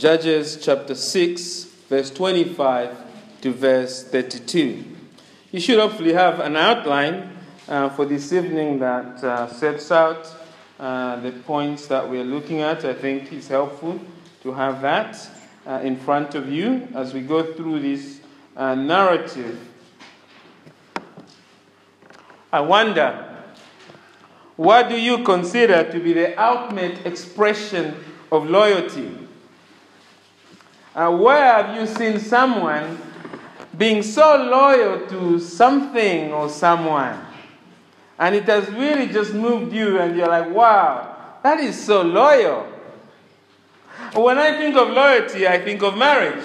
Judges chapter 6, verse 25 to verse 32. You should hopefully have an outline uh, for this evening that uh, sets out uh, the points that we're looking at. I think it's helpful to have that uh, in front of you as we go through this uh, narrative. I wonder, what do you consider to be the ultimate expression of loyalty? Uh, where have you seen someone being so loyal to something or someone? And it has really just moved you, and you're like, wow, that is so loyal. When I think of loyalty, I think of marriage.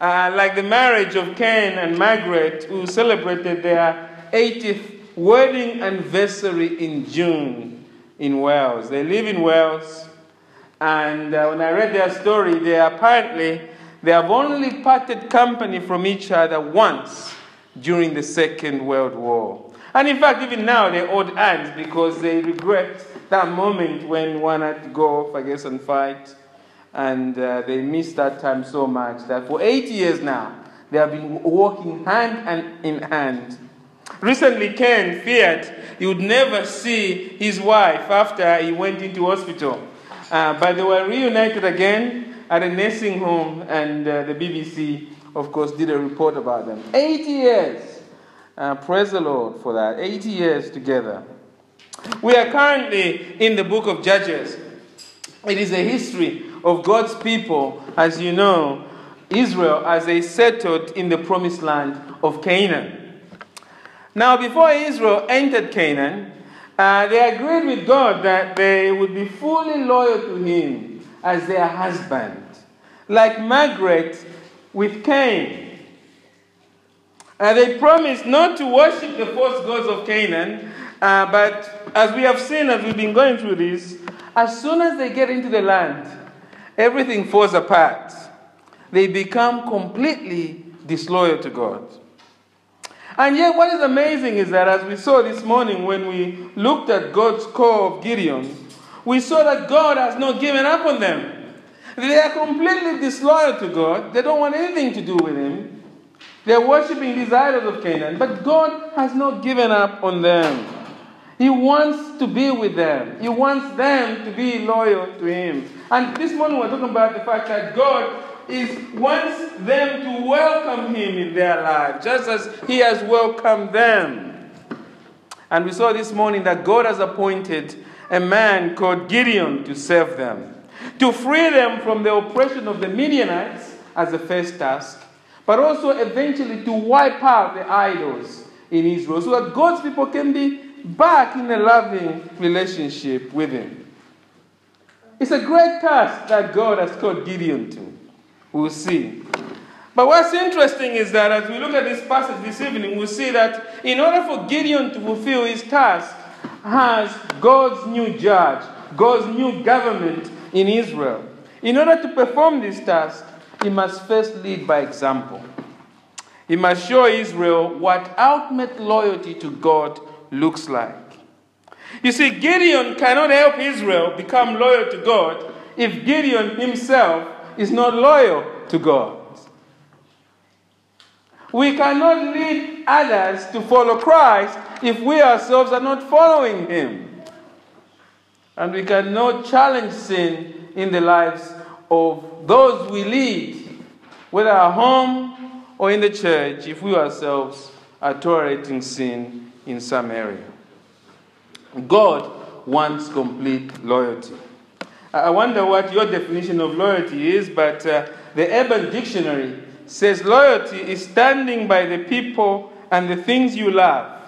Uh, like the marriage of Ken and Margaret, who celebrated their 80th wedding anniversary in June in Wales. They live in Wales. And uh, when I read their story, they apparently they have only parted company from each other once during the Second World War. And in fact, even now they hold hands because they regret that moment when one had to go off, I guess, and fight. And uh, they miss that time so much that for 80 years now, they have been walking hand and in hand. Recently, Ken feared he would never see his wife after he went into hospital. Uh, but they were reunited again at a nursing home, and uh, the BBC, of course, did a report about them. 80 years. Uh, praise the Lord for that. 80 years together. We are currently in the book of Judges. It is a history of God's people, as you know, Israel, as they settled in the promised land of Canaan. Now, before Israel entered Canaan, uh, they agreed with God that they would be fully loyal to Him as their husband, like Margaret with Ken. Uh, they promised not to worship the false gods of Canaan, uh, but as we have seen as we've been going through this, as soon as they get into the land, everything falls apart. They become completely disloyal to God. And yet, what is amazing is that as we saw this morning when we looked at God's call of Gideon, we saw that God has not given up on them. They are completely disloyal to God, they don't want anything to do with Him. They're worshiping these idols of Canaan, but God has not given up on them. He wants to be with them. He wants them to be loyal to Him. And this morning we're talking about the fact that God is wants them to welcome Him in their life, just as He has welcomed them. And we saw this morning that God has appointed a man called Gideon to serve them, to free them from the oppression of the Midianites as the first task, but also eventually to wipe out the idols in Israel so that God's people can be back in a loving relationship with Him. It's a great task that God has called Gideon to. We'll see. But what's interesting is that as we look at this passage this evening, we'll see that in order for Gideon to fulfill his task, as God's new judge, God's new government in Israel, in order to perform this task, he must first lead by example. He must show Israel what ultimate loyalty to God looks like. You see, Gideon cannot help Israel become loyal to God if Gideon himself is not loyal to God. We cannot lead others to follow Christ if we ourselves are not following Him. And we cannot challenge sin in the lives of those we lead, whether at home or in the church, if we ourselves are tolerating sin in some area. God wants complete loyalty. I wonder what your definition of loyalty is, but uh, the Urban Dictionary says loyalty is standing by the people and the things you love,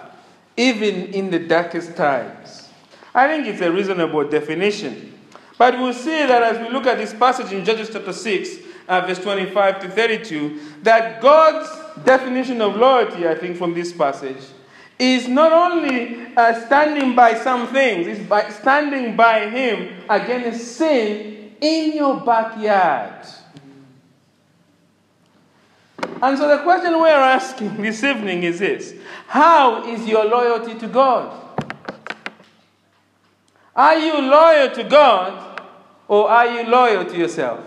even in the darkest times. I think it's a reasonable definition. But we'll see that as we look at this passage in Judges chapter 6, uh, verse 25 to 32, that God's definition of loyalty, I think, from this passage, is not only uh, standing by some things, it's by standing by Him against sin in your backyard. And so the question we're asking this evening is this How is your loyalty to God? Are you loyal to God or are you loyal to yourself?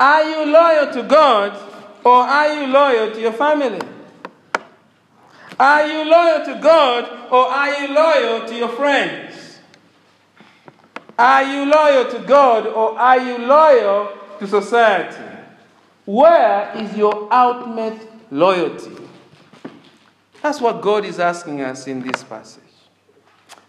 Are you loyal to God or are you loyal to your family? Are you loyal to God or are you loyal to your friends? Are you loyal to God or are you loyal to society? Where is your ultimate loyalty? That's what God is asking us in this passage.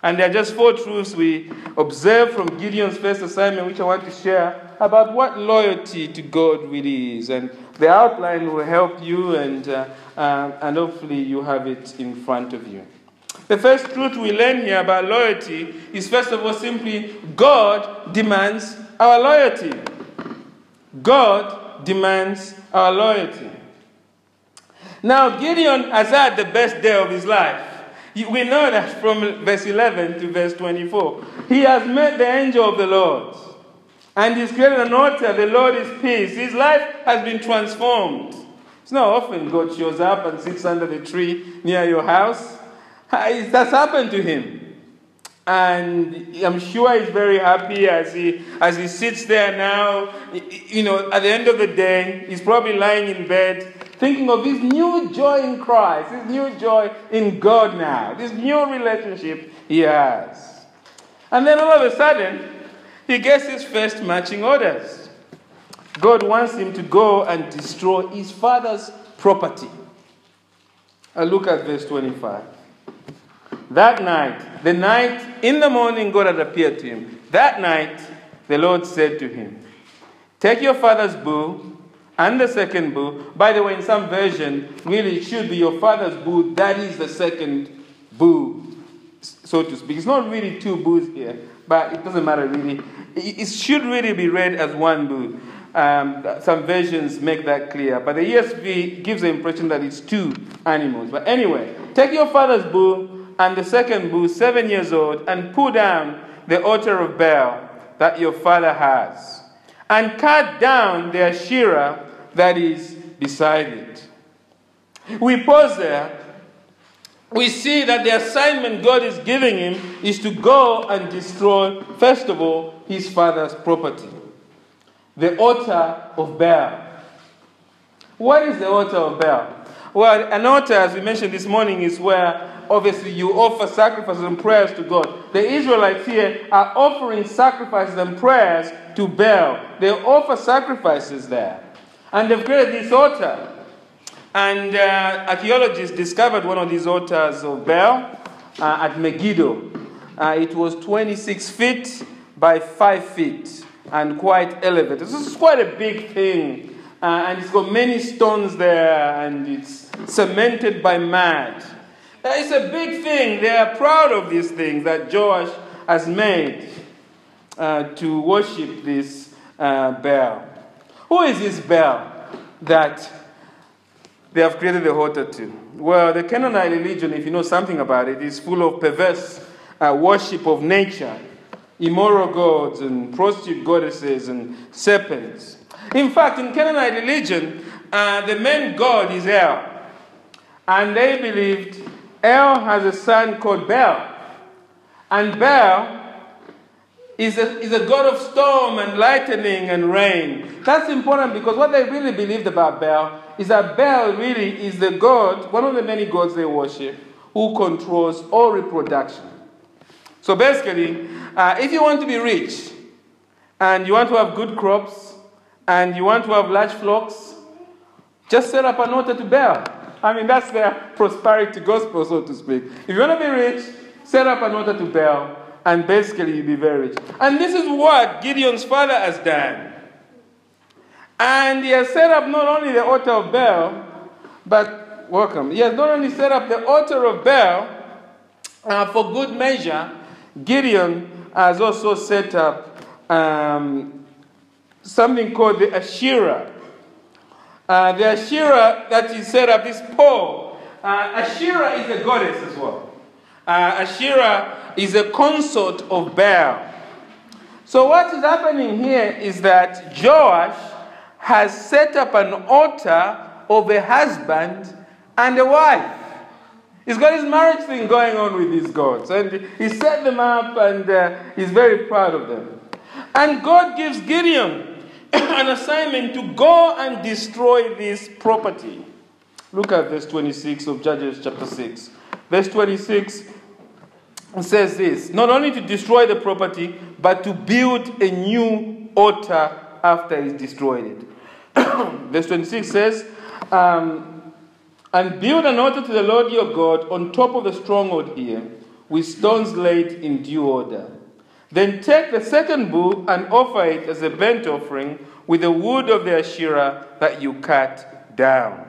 And there are just four truths we observe from Gideon's first assignment, which I want to share about what loyalty to God really is. And the outline will help you, and, uh, uh, and hopefully you have it in front of you. The first truth we learn here about loyalty is, first of all, simply God demands our loyalty. God demands our loyalty. Now, Gideon has had the best day of his life. We know that from verse 11 to verse 24. He has met the angel of the Lord and he's created an altar. The Lord is peace. His life has been transformed. It's not often God shows up and sits under the tree near your house. That's happened to him. And I'm sure he's very happy as he, as he sits there now. You know, at the end of the day, he's probably lying in bed thinking of his new joy in Christ, his new joy in God now, this new relationship he has. And then all of a sudden, he gets his first marching orders. God wants him to go and destroy his father's property. And look at verse 25. That night, the night in the morning, God had appeared to him. That night, the Lord said to him, Take your father's bull and the second bull. By the way, in some version, really it should be your father's bull. That is the second bull, so to speak. It's not really two bulls here, but it doesn't matter really. It should really be read as one bull. Um, some versions make that clear, but the ESV gives the impression that it's two animals. But anyway, take your father's bull and the second bull, seven years old, and pull down the altar of Baal that your father has, and cut down the Asherah that is beside it. We pause there. We see that the assignment God is giving him is to go and destroy, first of all, his father's property the altar of Baal. What is the altar of Baal? Well, an altar, as we mentioned this morning, is where obviously you offer sacrifices and prayers to God. The Israelites here are offering sacrifices and prayers to Baal. They offer sacrifices there. And they've created this altar. And uh, archaeologists discovered one of these altars of Baal uh, at Megiddo. Uh, it was 26 feet by 5 feet and quite elevated. This is quite a big thing. Uh, and it's got many stones there and it's cemented by mud. Uh, it's a big thing. They are proud of these things that Joash has made uh, to worship this Baal. Who is this Baal that they have created the altar to? Well, the Canaanite religion, if you know something about it, is full of perverse uh, worship of nature, immoral gods, and prostitute goddesses, and serpents. In fact, in Canaanite religion, uh, the main god is El. And they believed El has a son called Baal. And Baal is a, is a god of storm and lightning and rain. That's important because what they really believed about Baal is that Baal really is the god, one of the many gods they worship, who controls all reproduction. So basically, uh, if you want to be rich and you want to have good crops and you want to have large flocks, just set up an altar to Baal. I mean, that's their prosperity gospel, so to speak. If you want to be rich, set up an altar to Baal and basically you'll be very rich. And this is what Gideon's father has done. And he has set up not only the altar of Baal, but welcome. He has not only set up the altar of Baal uh, for good measure, Gideon has also set up um, something called the Asherah. Uh, the Asherah that he set up is pole. Uh, Asherah is a goddess as well. Uh, Asherah is a consort of Baal. So, what is happening here is that Joash has set up an altar of a husband and a wife. He's got his marriage thing going on with these gods, and he set them up, and uh, he's very proud of them. And God gives Gideon an assignment to go and destroy this property. Look at verse 26 of Judges chapter 6. Verse 26 says this not only to destroy the property, but to build a new altar after he's destroyed it. Verse 26 says, um, And build an altar to the Lord your God on top of the stronghold here, with stones laid in due order. Then take the second bull and offer it as a burnt offering with the wood of the Asherah that you cut down.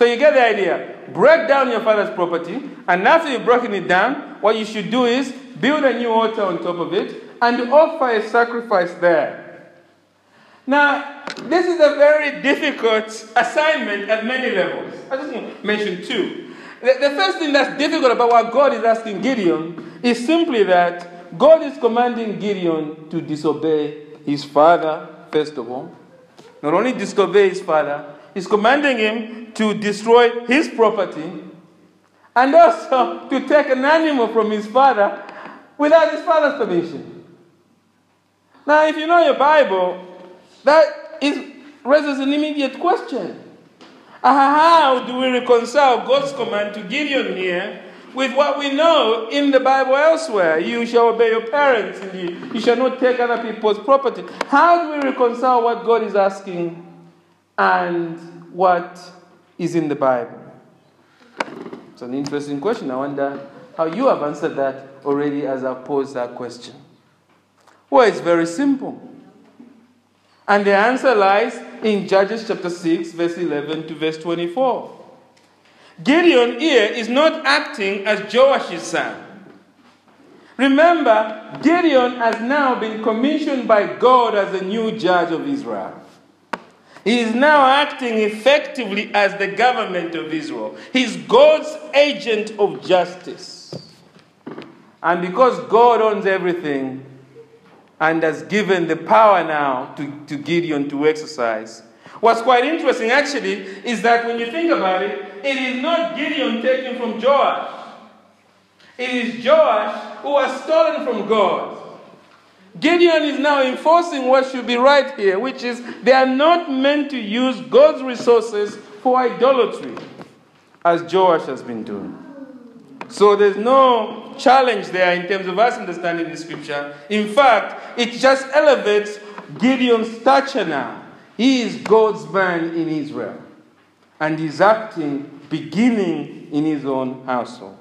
So you get the idea. Break down your father's property, and after you've broken it down, what you should do is build a new altar on top of it and offer a sacrifice there. Now, this is a very difficult assignment at many levels. I just want to mention two. The, the first thing that's difficult about what God is asking Gideon is simply that God is commanding Gideon to disobey his father, first of all. Not only disobey his father, he's commanding him to destroy his property and also to take an animal from his father without his father's permission. Now, if you know your Bible, that is, raises an immediate question. Ah, how do we reconcile God's command to Gideon here with what we know in the Bible elsewhere? You shall obey your parents, you, you shall not take other people's property. How do we reconcile what God is asking and what is in the Bible? It's an interesting question. I wonder how you have answered that already as I posed that question. Well, it's very simple. And the answer lies in Judges chapter 6, verse 11 to verse 24. Gideon here is not acting as Joash's son. Remember, Gideon has now been commissioned by God as a new judge of Israel. He is now acting effectively as the government of Israel. He's God's agent of justice. And because God owns everything and has given the power now to, to Gideon to exercise, what's quite interesting actually is that when you think about it, it is not Gideon taken from Joash. It is Joash who has stolen from God. Gideon is now enforcing what should be right here, which is they are not meant to use God's resources for idolatry, as Joash has been doing. So there's no challenge there in terms of us understanding the scripture. In fact, it just elevates Gideon's stature now. He is God's man in Israel, and he's acting beginning in his own household.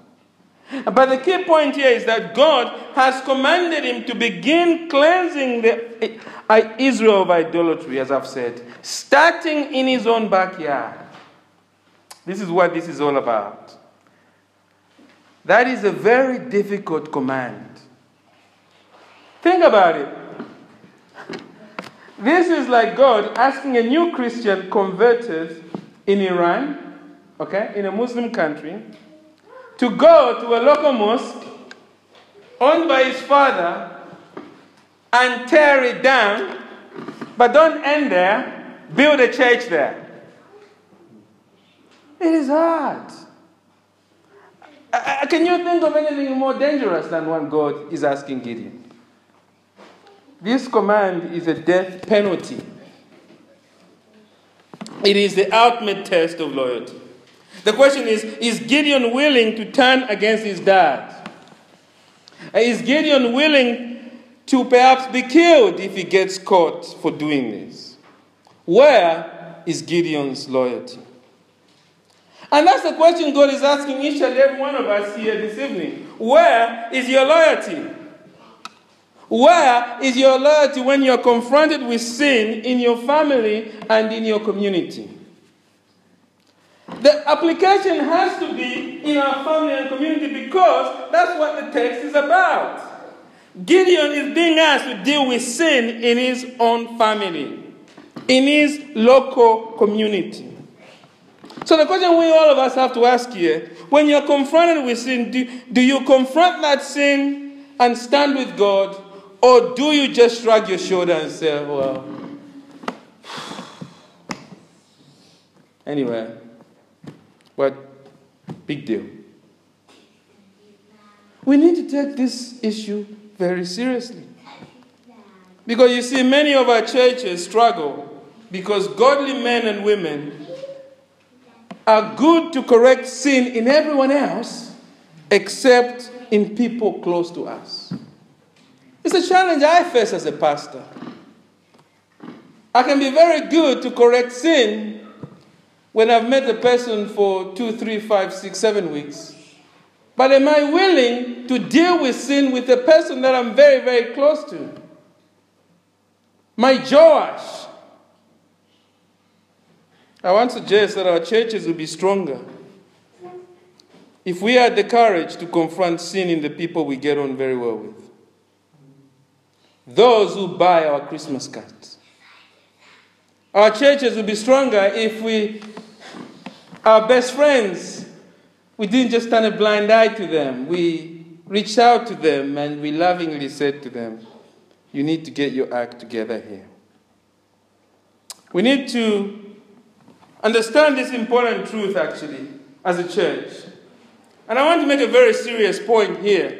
But the key point here is that God has commanded him to begin cleansing the, uh, Israel of idolatry, as I've said, starting in his own backyard. This is what this is all about. That is a very difficult command. Think about it. This is like God asking a new Christian converted in Iran, okay, in a Muslim country, to go to a local mosque owned by his father and tear it down, but don't end there, build a church there. It is hard. Uh, uh, can you think of anything more dangerous than what God is asking Gideon? This command is a death penalty. It is the ultimate test of loyalty. The question is Is Gideon willing to turn against his dad? Is Gideon willing to perhaps be killed if he gets caught for doing this? Where is Gideon's loyalty? And that's the question God is asking each and every one of us here this evening. Where is your loyalty? Where is your loyalty when you're confronted with sin in your family and in your community? The application has to be in our family and community because that's what the text is about. Gideon is being asked to deal with sin in his own family, in his local community. So, the question we all of us have to ask here when you're confronted with sin, do, do you confront that sin and stand with God, or do you just shrug your shoulder and say, well, anyway, what big deal? We need to take this issue very seriously. Because you see, many of our churches struggle because godly men and women are good to correct sin in everyone else except in people close to us. It's a challenge I face as a pastor. I can be very good to correct sin when I've met a person for two, three, five, six, seven weeks. But am I willing to deal with sin with a person that I'm very, very close to? My Joash. I want to suggest that our churches will be stronger if we had the courage to confront sin in the people we get on very well with. Those who buy our Christmas cards. Our churches will be stronger if we, our best friends, we didn't just turn a blind eye to them. We reached out to them and we lovingly said to them, You need to get your act together here. We need to understand this important truth, actually, as a church. And I want to make a very serious point here.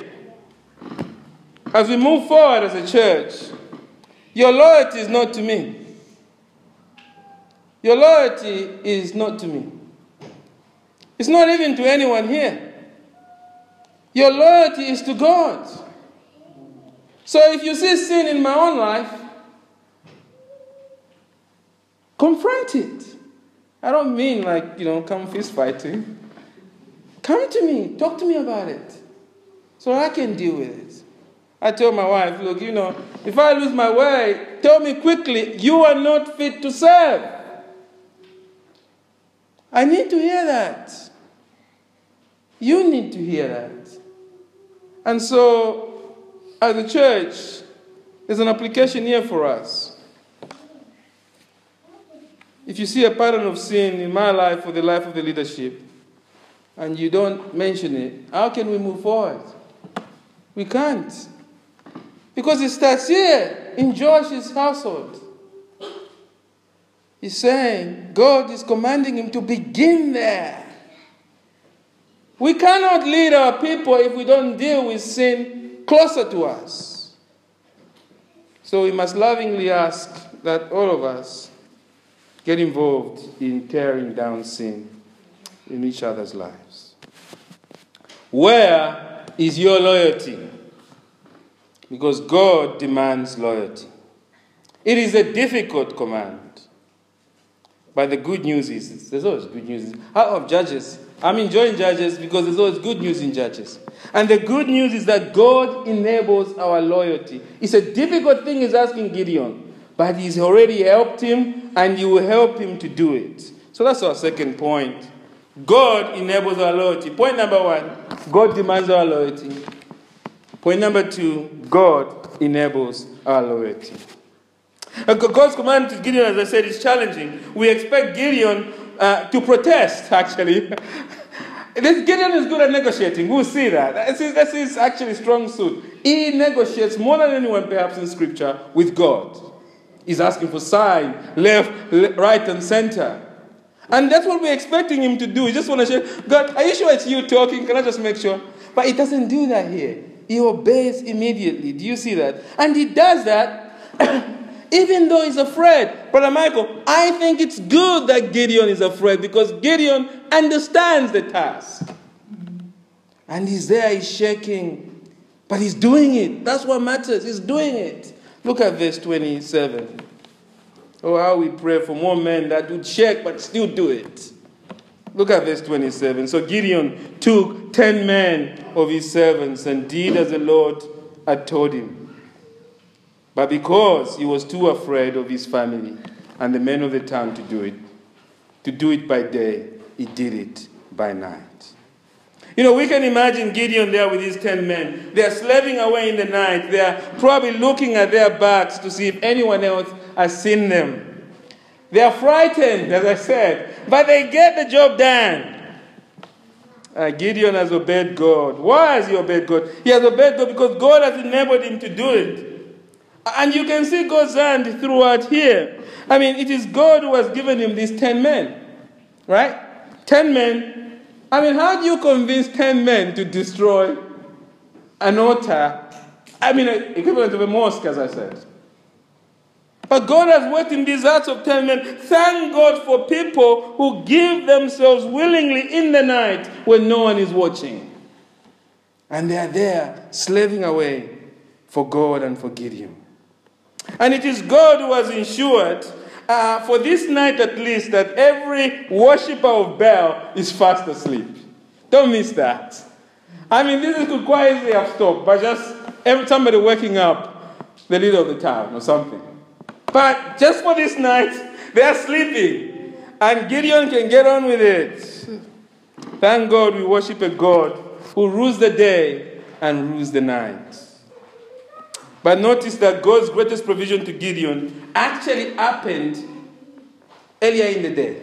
As we move forward as a church, your loyalty is not to me. Your loyalty is not to me. It's not even to anyone here. Your loyalty is to God. So if you see sin in my own life, confront it. I don't mean like, you know, come fist fighting. Come to me, talk to me about it so I can deal with it. I tell my wife, look, you know, if I lose my way, tell me quickly, you are not fit to serve. I need to hear that. You need to hear that. And so, as a church, there's an application here for us. If you see a pattern of sin in my life or the life of the leadership, and you don't mention it, how can we move forward? We can't. Because it starts here in Joash's household. He's saying God is commanding him to begin there. We cannot lead our people if we don't deal with sin closer to us. So we must lovingly ask that all of us get involved in tearing down sin in each other's lives. Where is your loyalty? Because God demands loyalty. It is a difficult command. But the good news is, there's always good news. Out of Judges, I'm enjoying Judges because there's always good news in Judges. And the good news is that God enables our loyalty. It's a difficult thing he's asking Gideon, but he's already helped him and you will help him to do it. So that's our second point. God enables our loyalty. Point number one God demands our loyalty. Point number two God enables our loyalty. God's command to Gideon, as I said, is challenging. We expect Gideon uh, to protest, actually. this Gideon is good at negotiating. We'll see that. This is, actually strong suit. He negotiates more than anyone, perhaps, in Scripture with God. He's asking for sign, left, right, and center. And that's what we're expecting him to do. He just want to say, God, are you sure it's you talking? Can I just make sure? But he doesn't do that here. He obeys immediately. Do you see that? And he does that even though he's afraid. Brother Michael, I think it's good that Gideon is afraid because Gideon understands the task. And he's there, he's shaking, but he's doing it. That's what matters. He's doing it. Look at verse 27. Oh, how we pray for more men that would shake but still do it. Look at verse 27. So Gideon took ten men of his servants and did as the Lord had told him. But because he was too afraid of his family and the men of the town to do it, to do it by day, he did it by night. You know, we can imagine Gideon there with his 10 men. They're slaving away in the night. They're probably looking at their backs to see if anyone else has seen them. They're frightened, as I said, but they get the job done. Uh, Gideon has obeyed God. Why has he obeyed God? He has obeyed God because God has enabled him to do it. And you can see God's hand throughout here. I mean, it is God who has given him these 10 men, right? 10 men. I mean, how do you convince 10 men to destroy an altar? I mean, equivalent of a mosque, as I said. But God has worked in these hearts of ten men. Thank God for people who give themselves willingly in the night when no one is watching. And they are there slaving away for God and for Gideon. And it is God who has ensured, uh, for this night at least, that every worshiper of Baal is fast asleep. Don't miss that. I mean, this could quite easily have stopped by just every, somebody waking up the leader of the town or something. But just for this night, they are sleeping. And Gideon can get on with it. Thank God we worship a God who rules the day and rules the night. But notice that God's greatest provision to Gideon actually happened earlier in the day.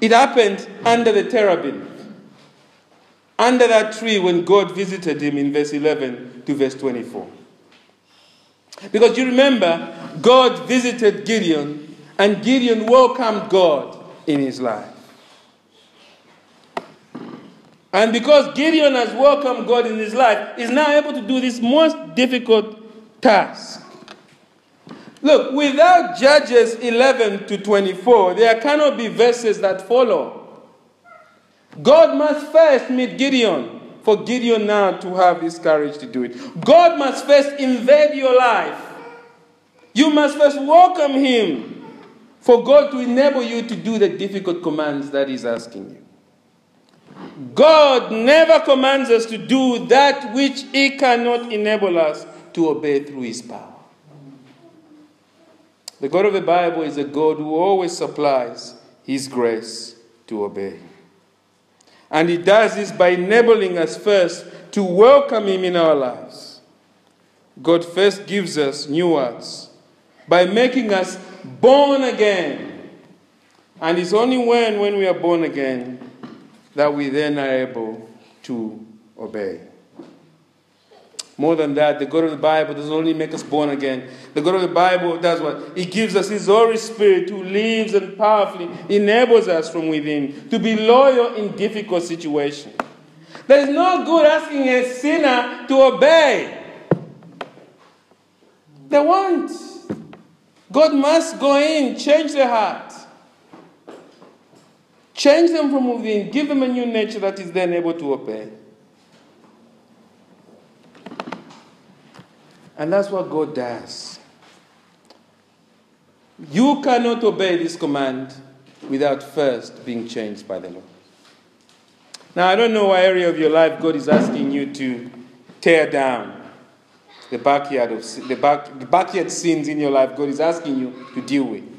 It happened under the terebinth, under that tree when God visited him in verse 11 to verse 24. Because you remember, God visited Gideon, and Gideon welcomed God in his life. And because Gideon has welcomed God in his life, he's now able to do this most difficult task. Look, without Judges 11 to 24, there cannot be verses that follow. God must first meet Gideon for Gideon now to have this courage to do it. God must first invade your life. You must first welcome Him for God to enable you to do the difficult commands that He's asking you. God never commands us to do that which He cannot enable us to obey through His power. The God of the Bible is a God who always supplies His grace to obey. And He does this by enabling us first to welcome Him in our lives. God first gives us new hearts by making us born again. And it's only when, when we are born again that we then are able to obey. More than that, the God of the Bible doesn't only make us born again. The God of the Bible does what? He gives us His Holy Spirit who lives and powerfully enables us from within to be loyal in difficult situations. There is no good asking a sinner to obey. They won't. God must go in, change their heart. Change them from within, give them a new nature that is then able to obey. And that's what God does. You cannot obey this command without first being changed by the Lord. Now, I don't know what area of your life God is asking you to tear down the backyard of the, back, the backyard sins in your life. God is asking you to deal with.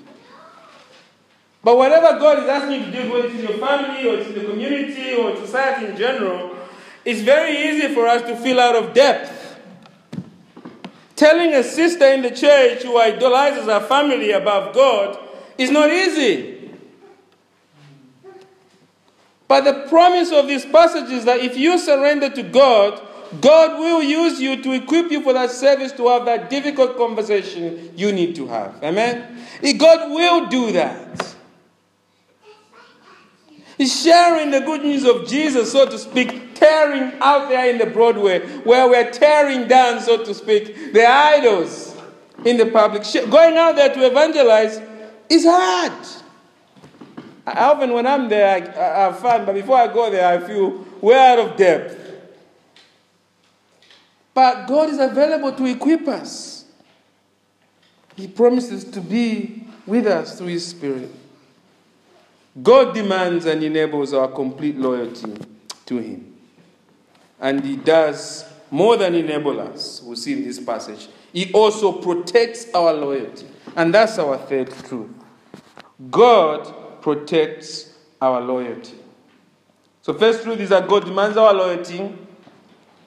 But whatever God is asking you to do, whether it's in your family or it's in the community or society in general, it's very easy for us to feel out of depth. Telling a sister in the church who idolizes her family above God is not easy. But the promise of this passage is that if you surrender to God, God will use you to equip you for that service to have that difficult conversation you need to have. Amen? God will do that. He's sharing the good news of Jesus, so to speak, tearing out there in the Broadway, where we're tearing down, so to speak, the idols in the public. Going out there to evangelize is hard. I, often, when I'm there, I, I have fun, but before I go there, I feel way out of depth. But God is available to equip us. He promises to be with us through His Spirit. God demands and enables our complete loyalty to Him. And He does more than enable us. we see in this passage. He also protects our loyalty. And that's our third truth. God protects our loyalty. So, first truth is that God demands our loyalty.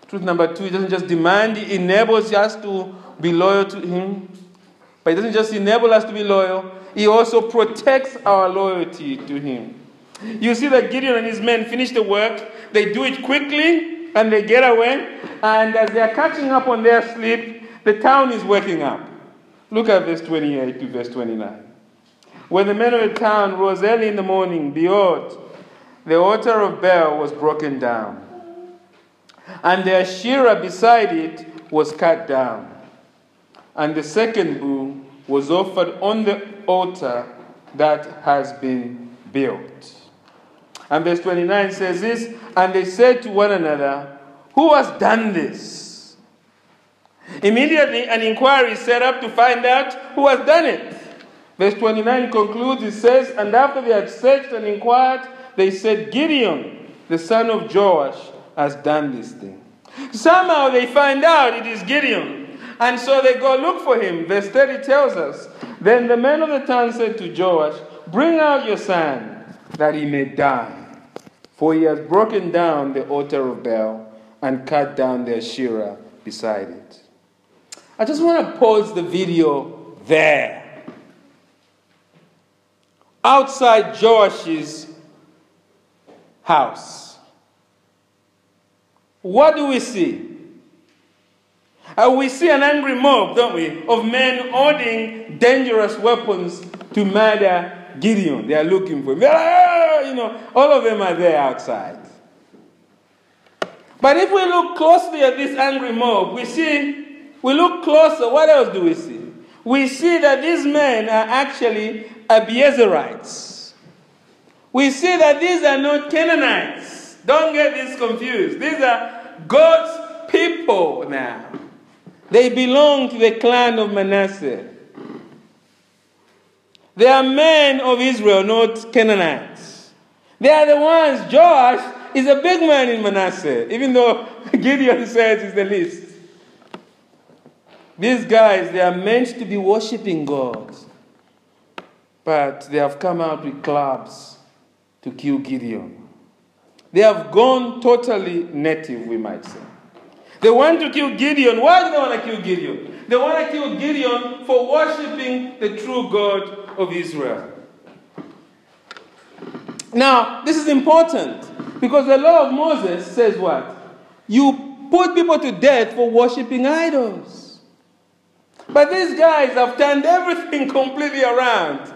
Truth number two, He doesn't just demand, He enables us to be loyal to Him. But He doesn't just enable us to be loyal, he also protects our loyalty to him. You see that Gideon and his men finish the work, they do it quickly, and they get away. And as they are catching up on their sleep, the town is waking up. Look at verse 28 to verse 29. When the men of the town rose early in the morning, behold, the altar of Baal was broken down, and the Asherah beside it was cut down and the second bull was offered on the altar that has been built. And verse 29 says this And they said to one another, Who has done this? Immediately, an inquiry is set up to find out who has done it. Verse 29 concludes, it says, And after they had searched and inquired, they said, Gideon, the son of Joash, has done this thing. Somehow they find out it is Gideon. And so they go look for him. Verse 30 tells us Then the men of the town said to Joash, Bring out your son, that he may die. For he has broken down the altar of Baal and cut down the Asherah beside it. I just want to pause the video there. Outside Joash's house. What do we see? Uh, we see an angry mob, don't we, of men holding dangerous weapons to murder Gideon. They are looking for him. Ah, you know, all of them are there outside. But if we look closely at this angry mob, we see, we look closer, what else do we see? We see that these men are actually Abiezerites. We see that these are not Canaanites. Don't get this confused. These are God's people now. They belong to the clan of Manasseh. They are men of Israel, not Canaanites. They are the ones, Joash is a big man in Manasseh, even though Gideon says he's the least. These guys, they are meant to be worshiping God, but they have come out with clubs to kill Gideon. They have gone totally native, we might say. They want to kill Gideon. Why do they want to kill Gideon? They want to kill Gideon for worshiping the true God of Israel. Now, this is important because the law of Moses says what? You put people to death for worshiping idols. But these guys have turned everything completely around.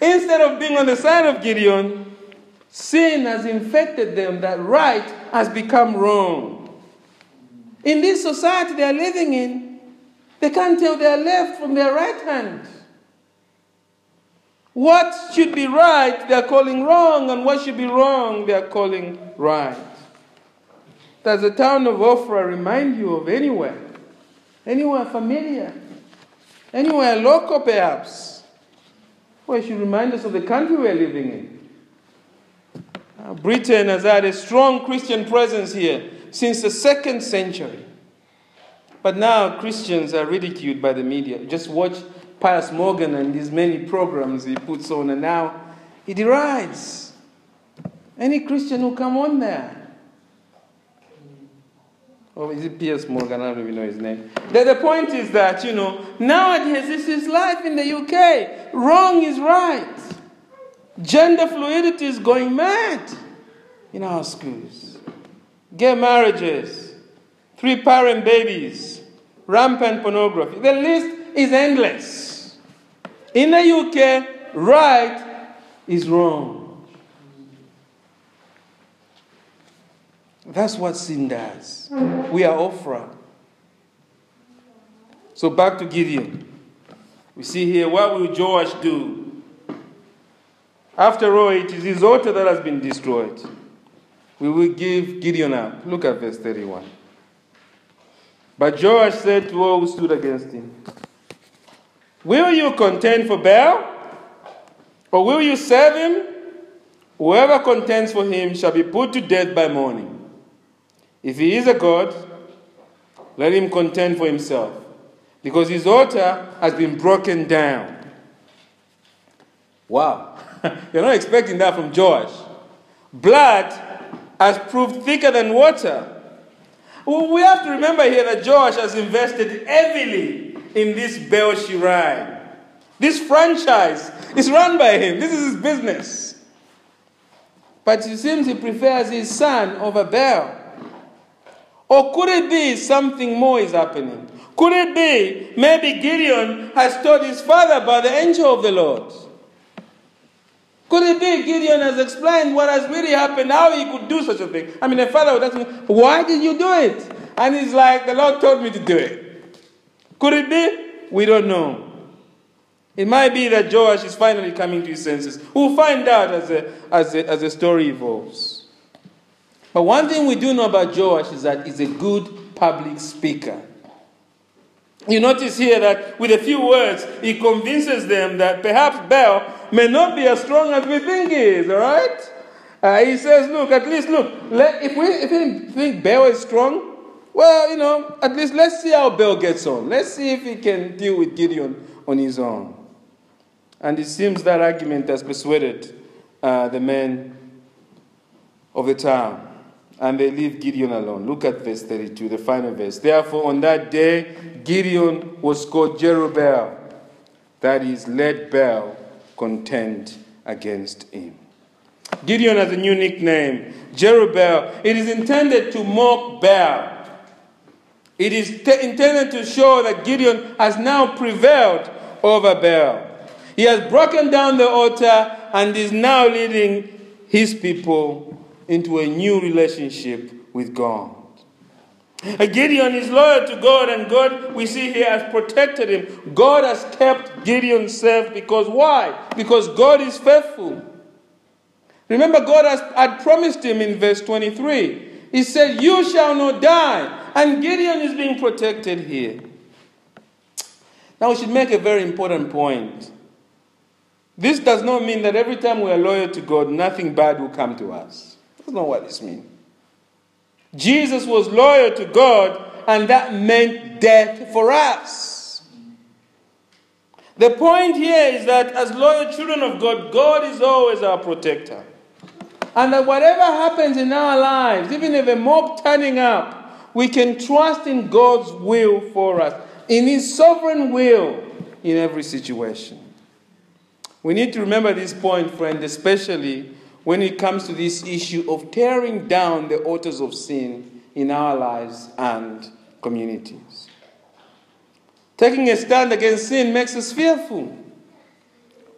Instead of being on the side of Gideon, sin has infected them that right has become wrong. In this society they are living in, they can't tell their left from their right hand. What should be right, they are calling wrong, and what should be wrong, they are calling right. Does the town of Ophrah remind you of anywhere? Anywhere familiar? Anywhere local, perhaps? Well, it should remind us of the country we're living in. Britain has had a strong Christian presence here since the second century. But now Christians are ridiculed by the media. Just watch Piers Morgan and these many programs he puts on, and now he derides any Christian who come on there. Or oh, is it Piers Morgan? I don't even know his name. The, the point is that, you know, nowadays this is life in the UK. Wrong is right. Gender fluidity is going mad in our schools. Gay marriages, three parent babies, rampant pornography. The list is endless. In the UK, right is wrong. That's what sin does. We are Ophrah. So back to Gideon. We see here what will Joash do? After all, it is his altar that has been destroyed. We will give Gideon up. Look at verse 31. But Joash said to all who stood against him, Will you contend for Baal? Or will you serve him? Whoever contends for him shall be put to death by morning. If he is a god, let him contend for himself, because his altar has been broken down. Wow. You're not expecting that from Joash. Blood has proved thicker than water. We have to remember here that Joash has invested heavily in this Baal Shirai. This franchise is run by him. This is his business. But it seems he prefers his son over Baal. Or could it be something more is happening? Could it be maybe Gideon has told his father about the angel of the Lord? Could it be Gideon has explained what has really happened, how he could do such a thing? I mean, the father would ask me, Why did you do it? And he's like, The Lord told me to do it. Could it be? We don't know. It might be that Joash is finally coming to his senses. We'll find out as the, as the, as the story evolves. But one thing we do know about Joash is that he's a good public speaker. You notice here that with a few words, he convinces them that perhaps Baal may not be as strong as we think he is, all right? Uh, he says, look, at least look, let, if, we, if we think Baal is strong, well, you know, at least let's see how Baal gets on. Let's see if he can deal with Gideon on his own. And it seems that argument has persuaded uh, the men of the town. And they leave Gideon alone. Look at verse 32, the final verse. Therefore, on that day, Gideon was called Jerubbaal, that is, let Baal contend against him. Gideon has a new nickname, Jerubbaal. It is intended to mock Baal. It is t- intended to show that Gideon has now prevailed over Baal. He has broken down the altar and is now leading his people into a new relationship with God. Gideon is loyal to God, and God, we see here, has protected him. God has kept Gideon safe because why? Because God is faithful. Remember, God has, had promised him in verse 23. He said, You shall not die. And Gideon is being protected here. Now, we should make a very important point. This does not mean that every time we are loyal to God, nothing bad will come to us. That's not what this means. Jesus was loyal to God, and that meant death for us. The point here is that as loyal children of God, God is always our protector. And that whatever happens in our lives, even if a mob turning up, we can trust in God's will for us, in His sovereign will in every situation. We need to remember this point, friend, especially when it comes to this issue of tearing down the altars of sin in our lives and communities. Taking a stand against sin makes us fearful.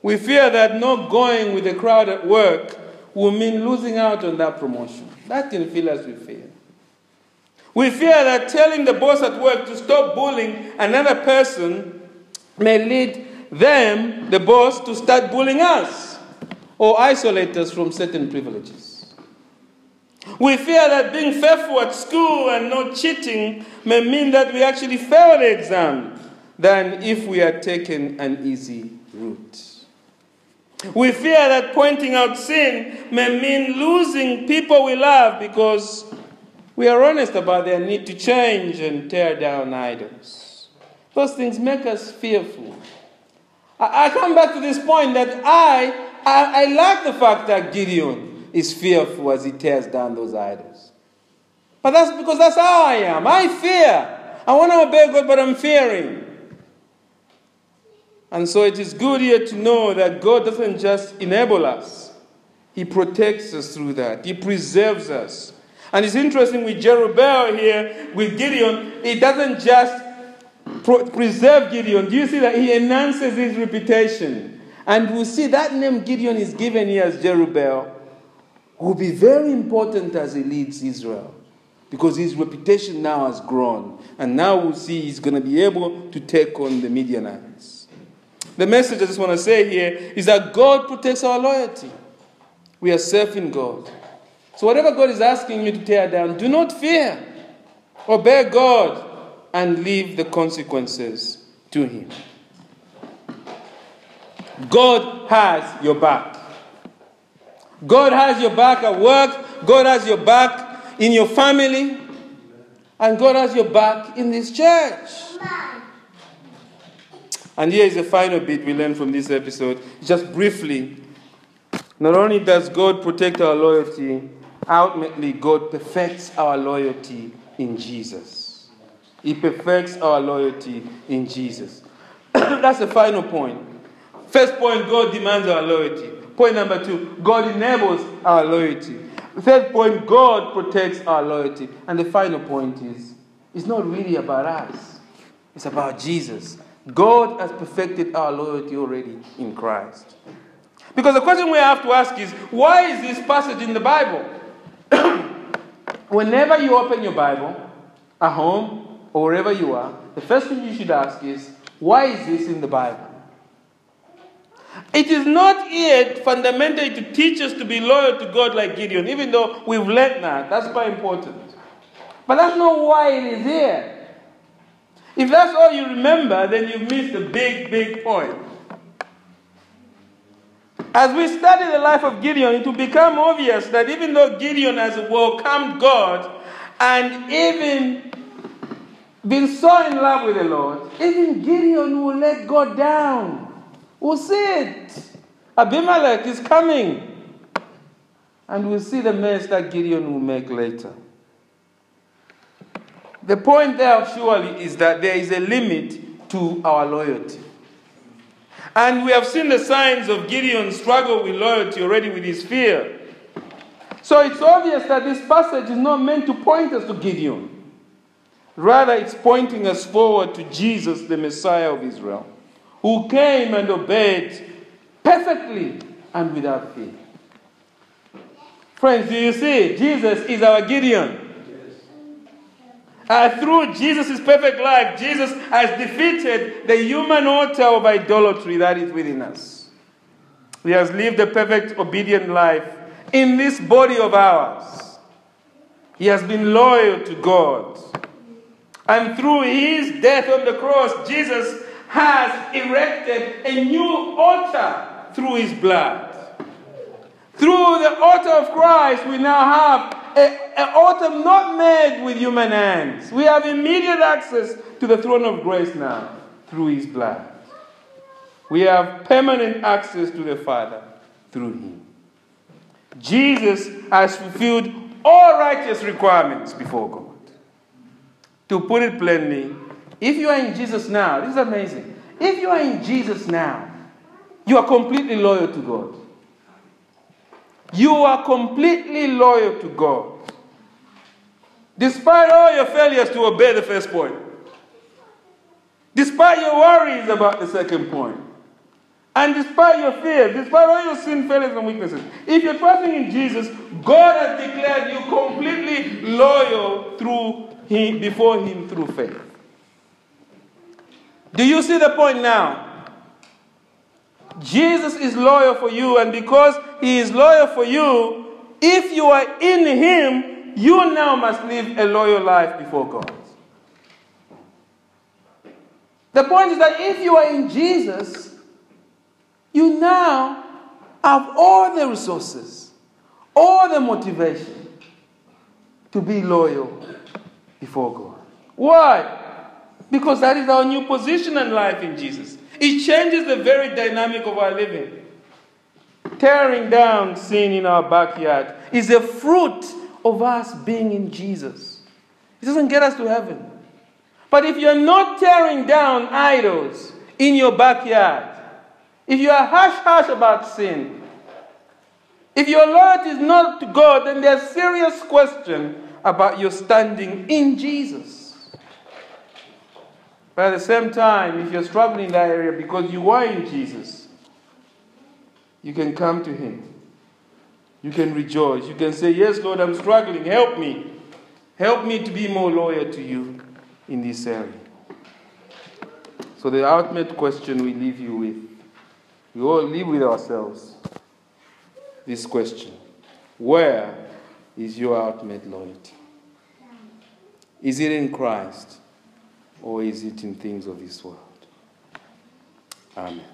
We fear that not going with the crowd at work will mean losing out on that promotion. That can fill us with fear. We fear that telling the boss at work to stop bullying another person may lead them, the boss, to start bullying us or isolate us from certain privileges. We fear that being faithful at school and not cheating may mean that we actually fail the exam than if we had taken an easy route. We fear that pointing out sin may mean losing people we love because we are honest about their need to change and tear down idols. Those things make us fearful. I, come back to this point that I, I, I like the fact that Gideon is fearful as he tears down those idols. But that's because that's how I am. I fear. I want to obey God, but I'm fearing. And so it is good here to know that God doesn't just enable us, He protects us through that, He preserves us. And it's interesting with Jerubbaal here, with Gideon, it doesn't just preserve Gideon. Do you see that? He enhances his reputation. And we see that name Gideon is given here as Jerubbaal will be very important as he leads Israel because his reputation now has grown. And now we'll see he's going to be able to take on the Midianites. The message I just want to say here is that God protects our loyalty. We are safe in God. So, whatever God is asking you to tear down, do not fear. Obey God and leave the consequences to Him. God has your back. God has your back at work, God has your back in your family, and God has your back in this church. And here is the final bit we learned from this episode. Just briefly, not only does God protect our loyalty, ultimately, God perfects our loyalty in Jesus. He perfects our loyalty in Jesus. That's the final point. First point God demands our loyalty. Point number two God enables our loyalty. Third point God protects our loyalty. And the final point is it's not really about us, it's about Jesus. God has perfected our loyalty already in Christ. Because the question we have to ask is why is this passage in the Bible? Whenever you open your Bible, at home or wherever you are, the first thing you should ask is Why is this in the Bible? It is not yet fundamentally to teach us to be loyal to God like Gideon, even though we've learned that. That's quite important. But that's not why it is here. If that's all you remember, then you've missed a big, big point. As we study the life of Gideon, it will become obvious that even though Gideon has welcomed God and even been so in love with the Lord, even Gideon will let God down. We'll see it. Abimelech is coming. And we'll see the mess that Gideon will make later. The point there, surely, is that there is a limit to our loyalty. And we have seen the signs of Gideon's struggle with loyalty already with his fear. So it's obvious that this passage is not meant to point us to Gideon. Rather, it's pointing us forward to Jesus, the Messiah of Israel, who came and obeyed perfectly and without fear. Friends, do you see? Jesus is our Gideon. Uh, through Jesus' perfect life, Jesus has defeated the human altar of idolatry that is within us. He has lived a perfect, obedient life in this body of ours. He has been loyal to God. And through his death on the cross, Jesus has erected a new altar through his blood. Through the altar of Christ, we now have an altar not made with human hands. We have immediate access to the throne of grace now through his blood. We have permanent access to the Father through him. Jesus has fulfilled all righteous requirements before God. To put it plainly, if you are in Jesus now, this is amazing. If you are in Jesus now, you are completely loyal to God. You are completely loyal to God. Despite all your failures to obey the first point, despite your worries about the second point, and despite your fears, despite all your sin, failures, and weaknesses, if you're trusting in Jesus, God has declared you completely loyal through Him, before Him through faith. Do you see the point now? Jesus is loyal for you, and because He is loyal for you, if you are in Him, you now must live a loyal life before God. The point is that if you are in Jesus, you now have all the resources, all the motivation to be loyal before God. Why? Because that is our new position in life in Jesus. It changes the very dynamic of our living. Tearing down sin in our backyard is a fruit of us being in Jesus. It doesn't get us to heaven. But if you're not tearing down idols in your backyard, if you are hush hush about sin, if your loyalty is not to God, then there's serious question about your standing in Jesus. But at the same time, if you're struggling in that area because you are in Jesus, you can come to Him. You can rejoice. You can say, Yes, Lord, I'm struggling. Help me. Help me to be more loyal to you in this area. So, the ultimate question we leave you with, we all live with ourselves this question Where is your ultimate loyalty? Is it in Christ? or is it in things of this world? Amen.